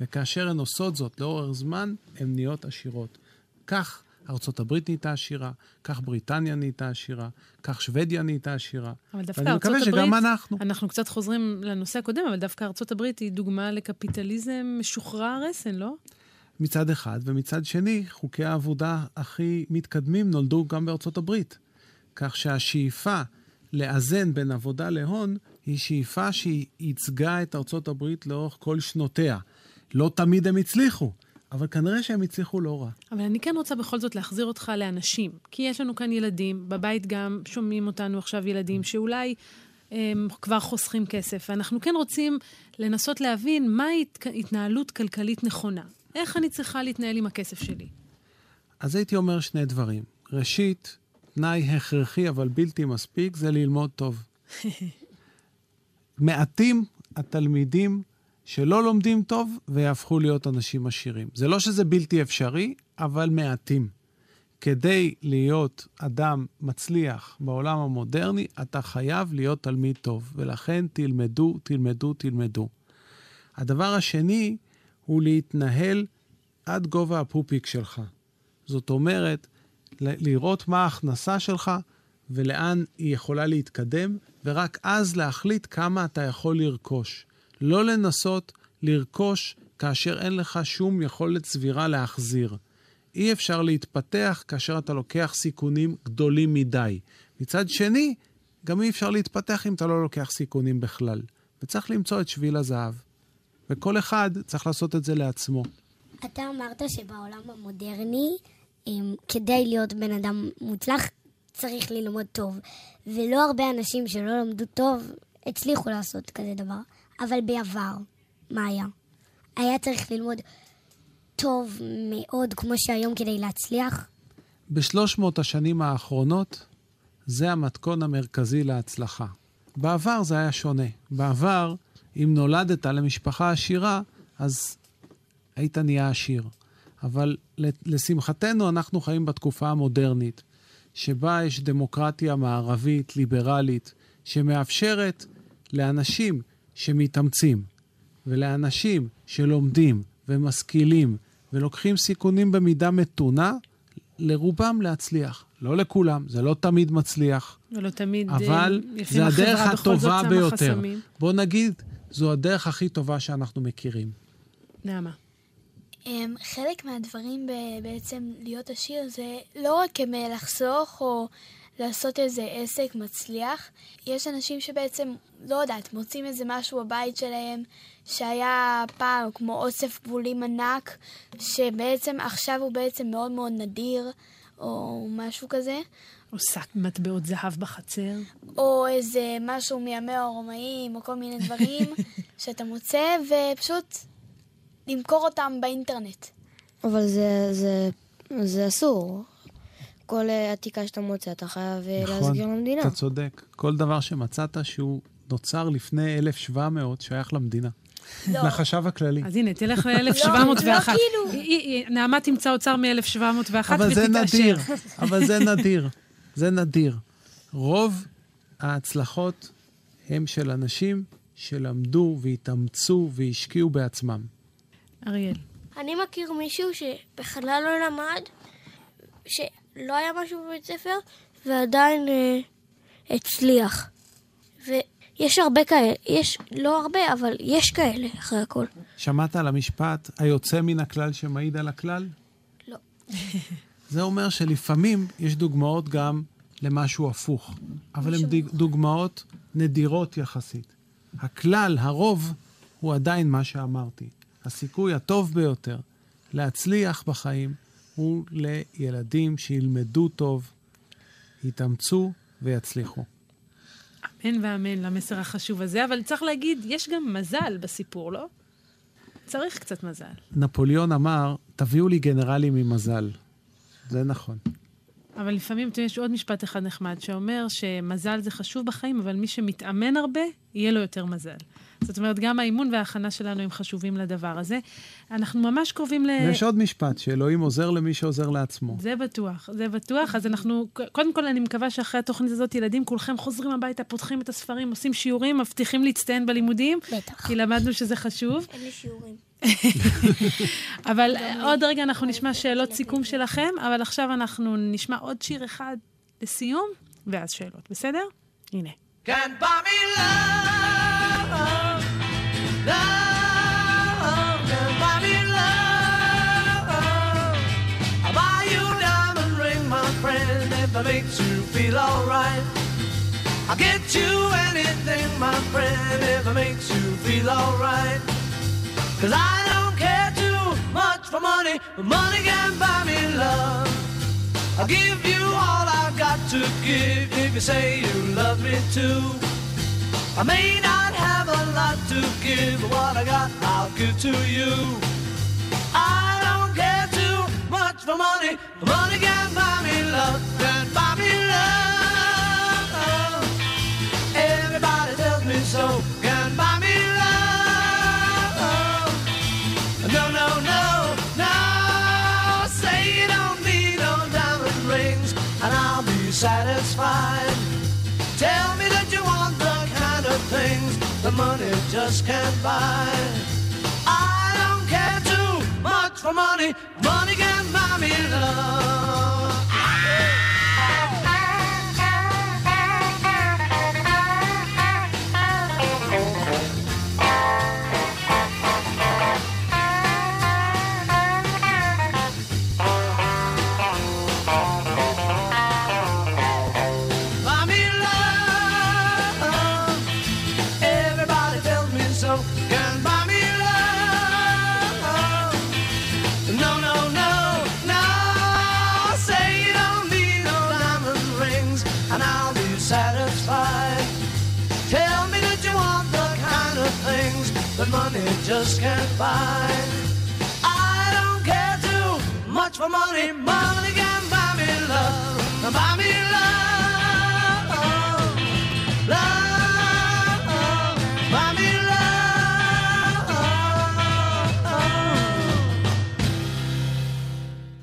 וכאשר הן עושות זאת לאורך זמן, הן נהיות עשירות. כך ארצות הברית נהייתה עשירה, כך בריטניה נהייתה עשירה, כך שוודיה נהייתה עשירה. אבל דווקא ואני ארצות מקווה הברית, שגם אנחנו. אנחנו קצת חוזרים לנושא הקודם, אבל דווקא ארצות הברית היא דוגמה לקפיטליזם משוחרר רסן, לא? מצד אחד, ומצד שני, חוקי העבודה הכי מתקדמים נולדו גם בארצות הברית. כך שהשאיפה לאזן בין עבודה להון היא שאיפה שהיא ייצגה את ארצות הברית לאורך כל שנותיה. לא תמיד הם הצליחו, אבל כנראה שהם הצליחו לא רע. אבל אני כן רוצה בכל זאת להחזיר אותך לאנשים. כי יש לנו כאן ילדים, בבית גם שומעים אותנו עכשיו ילדים שאולי הם כבר חוסכים כסף. ואנחנו כן רוצים לנסות להבין מהי הת- התנהלות כלכלית נכונה. איך אני צריכה להתנהל עם הכסף שלי? אז הייתי אומר שני דברים. ראשית, תנאי הכרחי אבל בלתי מספיק זה ללמוד טוב. מעטים התלמידים שלא לומדים טוב ויהפכו להיות אנשים עשירים. זה לא שזה בלתי אפשרי, אבל מעטים. כדי להיות אדם מצליח בעולם המודרני, אתה חייב להיות תלמיד טוב, ולכן תלמדו, תלמדו, תלמדו. הדבר השני הוא להתנהל עד גובה הפופיק שלך. זאת אומרת, לראות מה ההכנסה שלך ולאן היא יכולה להתקדם, ורק אז להחליט כמה אתה יכול לרכוש. לא לנסות לרכוש כאשר אין לך שום יכולת סבירה להחזיר. אי אפשר להתפתח כאשר אתה לוקח סיכונים גדולים מדי. מצד שני, גם אי אפשר להתפתח אם אתה לא לוקח סיכונים בכלל. וצריך למצוא את שביל הזהב. וכל אחד צריך לעשות את זה לעצמו. אתה אמרת שבעולם המודרני, כדי להיות בן אדם מוצלח, צריך ללמוד טוב. ולא הרבה אנשים שלא למדו טוב הצליחו לעשות כזה דבר. אבל בעבר, מה היה? היה צריך ללמוד טוב מאוד כמו שהיום כדי להצליח? בשלוש מאות השנים האחרונות, זה המתכון המרכזי להצלחה. בעבר זה היה שונה. בעבר, אם נולדת למשפחה עשירה, אז היית נהיה עשיר. אבל לשמחתנו, אנחנו חיים בתקופה המודרנית, שבה יש דמוקרטיה מערבית, ליברלית, שמאפשרת לאנשים שמתאמצים, ולאנשים שלומדים ומשכילים ולוקחים סיכונים במידה מתונה, לרובם להצליח. לא לכולם, זה לא תמיד מצליח, ולא תמיד, אבל אה, זה לפעמים הדרך הטובה ביותר. חסמים. בוא נגיד, זו הדרך הכי טובה שאנחנו מכירים. נעמה. אמ, חלק מהדברים ב- בעצם להיות עשיר זה לא רק לחסוך או לעשות איזה עסק מצליח. יש אנשים שבעצם, לא יודעת, מוצאים איזה משהו בבית שלהם שהיה פעם כמו אוסף גבולים ענק, שבעצם עכשיו הוא בעצם מאוד מאוד נדיר, או משהו כזה. או שק מטבעות זהב בחצר. או איזה משהו מימי הרומאים, או כל מיני דברים שאתה מוצא, ופשוט למכור אותם באינטרנט. אבל זה, זה, זה אסור. כל אה, עתיקה שאתה מוצא, אתה חייב אה, להסגיר למדינה. נכון, אתה צודק. כל דבר שמצאת שהוא נוצר לפני 1700, שייך למדינה. לא. לחשב הכללי. אז הנה, תלך לא, ל-1701. כאילו. נעמה תמצא אוצר מ-1701 אבל זה ותתעשר. נדיר, אבל זה נדיר. זה נדיר. רוב ההצלחות הם של אנשים שלמדו והתאמצו והשקיעו בעצמם. אריאל. אני מכיר מישהו שבכלל לא למד, שלא היה משהו בבית ספר, ועדיין אה, הצליח. ויש הרבה כאלה, יש לא הרבה, אבל יש כאלה אחרי הכל. שמעת על המשפט היוצא מן הכלל שמעיד על הכלל? לא. זה אומר שלפעמים יש דוגמאות גם למשהו הפוך, אבל הן דוגמאות נדירות יחסית. הכלל, הרוב, הוא עדיין מה שאמרתי. הסיכוי הטוב ביותר להצליח בחיים הוא לילדים שילמדו טוב, יתאמצו ויצליחו. אמן ואמן למסר החשוב הזה, אבל צריך להגיד, יש גם מזל בסיפור, לא? צריך קצת מזל. נפוליאון אמר, תביאו לי גנרלים עם מזל. זה נכון. אבל לפעמים, יש עוד משפט אחד נחמד, שאומר שמזל זה חשוב בחיים, אבל מי שמתאמן הרבה, יהיה לו יותר מזל. זאת אומרת, גם האימון וההכנה שלנו הם חשובים לדבר הזה. אנחנו ממש קרובים ל... ויש עוד משפט, שאלוהים עוזר למי שעוזר לעצמו. זה בטוח, זה בטוח. אז אנחנו, קודם כל, אני מקווה שאחרי התוכנית הזאת, ילדים, כולכם חוזרים הביתה, פותחים את הספרים, עושים שיעורים, מבטיחים להצטיין בלימודים. בטח. כי למדנו שזה חשוב. אין לי שיעורים. אבל עוד רגע אנחנו נשמע שאלות סיכום שלכם, אבל עכשיו אנחנו נשמע עוד שיר אחד לסיום, ואז שאלות, בסדר? הנה. Can't buy me love, makes you a diamond ring, my friend, if I make you feel alright. I'll get you anything, my friend, if it makes you feel alright. Cause I don't care too much for money, but money can buy me love. I'll give you all I've got to give if you say you love me too. I may not have a lot to give, but what I got I'll give to you. I don't care too much for money, money can buy me love, can buy me love. Everybody tells me so, can buy me love. No, no, no, no. Say you don't need no diamond rings, and I'll be satisfied. Tell me things the money just can't buy. I don't care too much for money. Money can buy me love. that money just can't buy. I don't care too much for money. Money can buy me love. Buy me love. Love. Buy me love.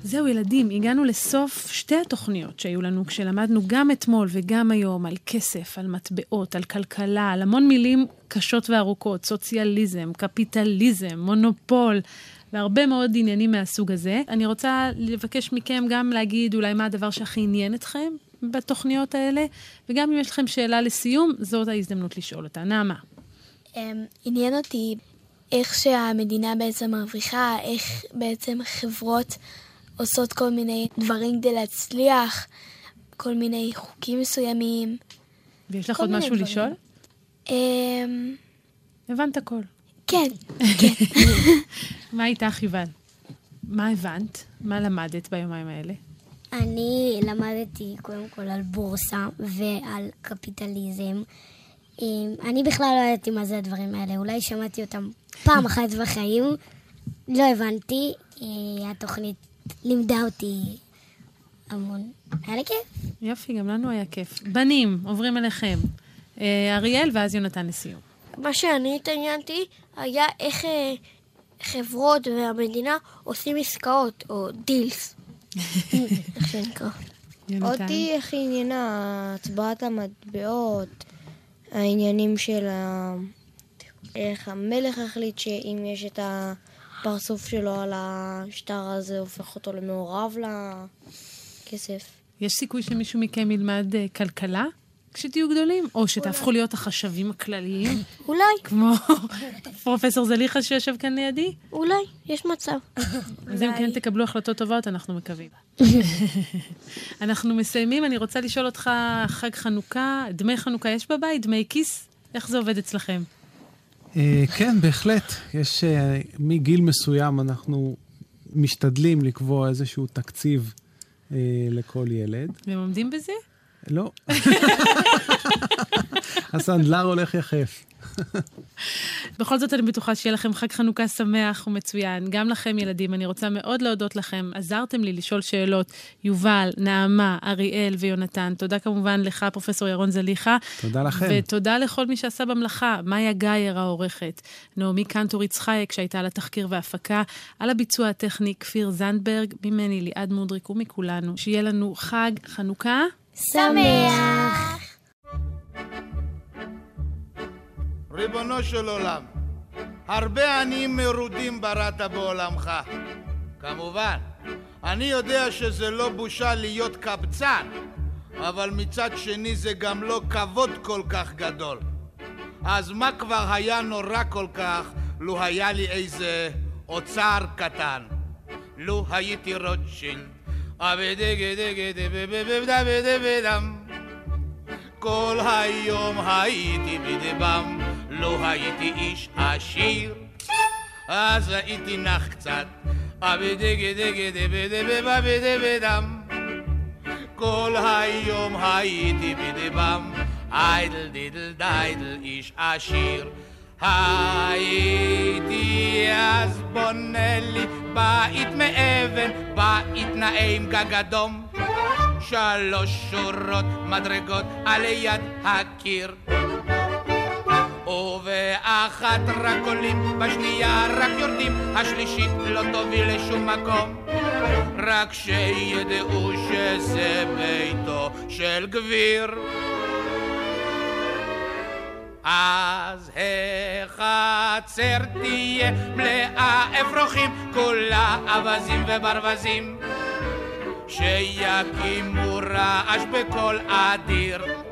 זהו, ילדים, הגענו לסוף שתי התוכניות שהיו לנו כשלמדנו גם אתמול וגם היום על כסף, על מטבעות, על כלכלה, על המון מילים קשות וארוכות, סוציאליזם, קפיטליזם, מונופול. והרבה מאוד עניינים מהסוג הזה. אני רוצה לבקש מכם גם להגיד אולי מה הדבר שהכי עניין אתכם בתוכניות האלה, וגם אם יש לכם שאלה לסיום, זאת ההזדמנות לשאול אותה. נעמה. אמ, עניין אותי איך שהמדינה בעצם מרוויחה, איך בעצם חברות עושות כל מיני דברים כדי להצליח, כל מיני חוקים מסוימים. ויש לך עוד משהו דברים. לשאול? אמ, הבנת הכל. כן, מה איתך, יובל? מה הבנת? מה למדת ביומיים האלה? אני למדתי קודם כל על בורסה ועל קפיטליזם. אמ, אני בכלל לא ידעתי מה זה הדברים האלה, אולי שמעתי אותם פעם אחת בחיים, לא הבנתי. אה, התוכנית לימדה אותי המון. היה לי כיף. יופי, גם לנו היה כיף. בנים, עוברים אליכם. אה, אריאל, ואז יונתן לסיום. מה שאני התעניינתי היה איך אה, חברות והמדינה עושים עסקאות, או דילס. איך שנקרא. יונתן. אותי איך עניינה הצבעת המטבעות, העניינים של ה... איך המלך החליט שאם יש את הפרצוף שלו על השטר הזה, הופך אותו למעורב לכסף. יש סיכוי שמישהו מכם ילמד אה, כלכלה כשתהיו גדולים? או שתהפכו להיות החשבים הכלליים, אולי, כמו פרופסור זליכה שיושב כאן לידי? אולי, יש מצב. אז אם כן תקבלו החלטות טובות, אנחנו מקווים. אנחנו מסיימים, אני רוצה לשאול אותך, חג חנוכה, דמי חנוכה יש בבית? דמי כיס? איך זה עובד אצלכם? אה, כן, בהחלט. יש, אה, מגיל מסוים אנחנו משתדלים לקבוע איזשהו תקציב אה, לכל ילד. והם עומדים בזה? לא. הסנדלר הולך יחף. בכל זאת, אני בטוחה שיהיה לכם חג חנוכה שמח ומצוין. גם לכם, ילדים, אני רוצה מאוד להודות לכם. עזרתם לי לשאול שאלות. יובל, נעמה, אריאל ויונתן. תודה כמובן לך, פרופ' ירון זליכה. תודה לכם. ותודה לכל מי שעשה במלאכה. מאיה גאייר העורכת. נעמי קנטור יצחייק, שהייתה על התחקיר וההפקה. על הביצוע הטכני, כפיר זנדברג. ממני, ליעד מודריק ומכולנו. שיהיה לנו חג חנוכה. שמח! ריבונו של עולם, הרבה עניים מרודים בראת בעולמך. כמובן, אני יודע שזה לא בושה להיות קבצן, אבל מצד שני זה גם לא כבוד כל כך גדול. אז מה כבר היה נורא כל כך לו היה לי איזה אוצר קטן? לו הייתי רוטשילד, כל היום הייתי בדבם, לא הייתי איש עשיר, אז הייתי נח קצת, אבדגדגדבדבבדם כל היום הייתי בדבם, איידל דידל דיידל איש עשיר. הייתי אז בונה לי בית מאבן, בית נאה גג אדום. שלוש שורות מדרגות על יד הקיר. ובאחת רק עולים, בשנייה רק יורדים, השלישית לא תוביל לשום מקום. רק שידעו שזה ביתו של גביר. אז החצר תהיה מלאה אפרוחים, כולה אווזים וברווזים. שיקימו רעש בקול אדיר.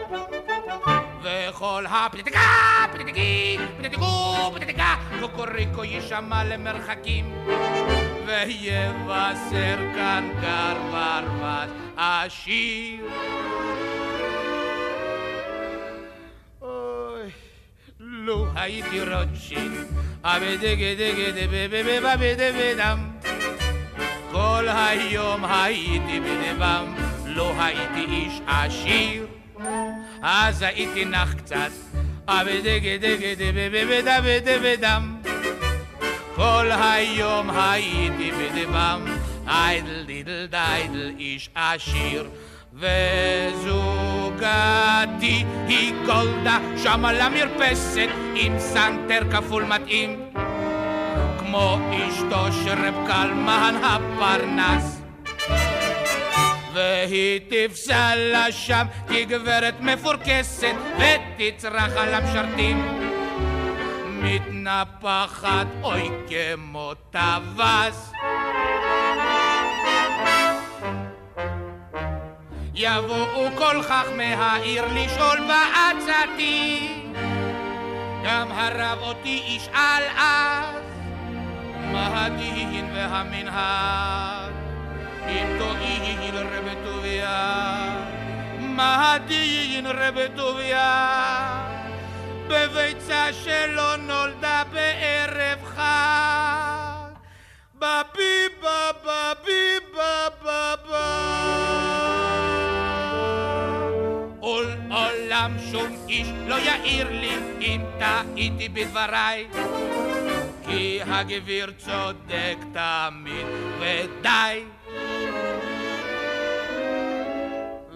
וכל הפליטיקה, פליטיקי, פליטיקו, פליטיקה, קוקוריקו יישמע למרחקים. ויבשר כאן גר ברווז עשיר. לו הייתי רוטשילד, אבדגדגדבבבבבדם. כל היום הייתי בדבם, לא הייתי איש עשיר. אז הייתי נח קצת, אבדגדגדבבבדם. כל היום הייתי בדבם, איידל דידל דיידל איש עשיר. וזוגתי היא גולדה שם על המרפסת עם סנטר כפול מתאים כמו אשתו של רב קלמן הפרנס והיא תפסע לה שם כגברת מפורקסת ותצרח על המשרתים. מתנפחת אוי כמו טווס. יבואו כל חכמי העיר לשאול בעצתי גם הרב אותי ישאל אז מה הדין והמנהג אם תואיל רב טוביה מה הדין רב טוביה בביצה שלא נולדה בערב חג בביבה בביבה בבה עול עולם שום איש לא יעיר לי אם טעיתי בדבריי כי הגביר צודק תמיד ודי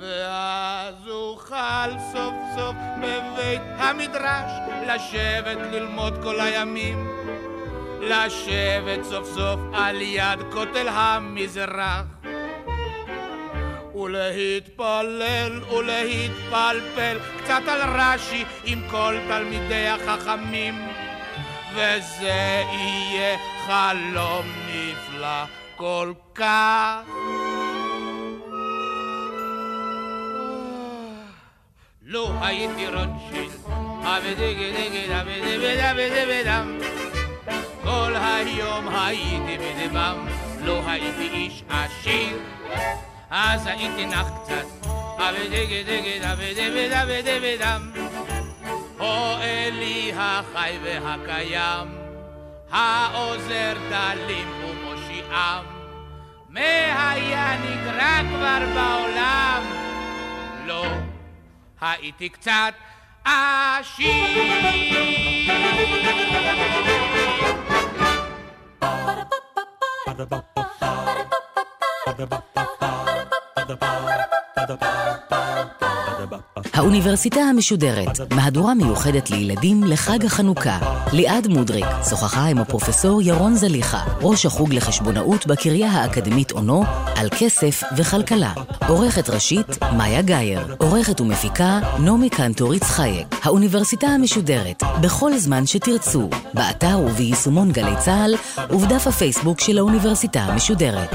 ואז אוכל סוף סוף בבית המדרש, לשבת ללמוד כל הימים, לשבת סוף סוף על יד כותל המזרח. ולהתפלל ולהתפלפל קצת על רש"י עם כל תלמידי החכמים. וזה יהיה חלום נפלא כל כך. לו הייתי רוטשילד, כל היום הייתי בדבם, לא הייתי איש עשיר. אז הייתי נח קצת, אלי החי והקיים, העוזר דלים ומושיעם, מה היה נגרע כבר בעולם? לא, הייתי קצת עשיר. האוניברסיטה המשודרת, מהדורה מיוחדת לילדים לחג החנוכה. ליעד מודריק שוחחה עם הפרופסור ירון זליכה, ראש החוג לחשבונאות בקריה האקדמית אונו, על כסף וכלכלה. עורכת ראשית, מאיה גאייר. עורכת ומפיקה, נעמי קנטור יצחייק. האוניברסיטה המשודרת, בכל זמן שתרצו, באתר וביישומון גלי צה"ל, ובדף הפייסבוק של האוניברסיטה המשודרת.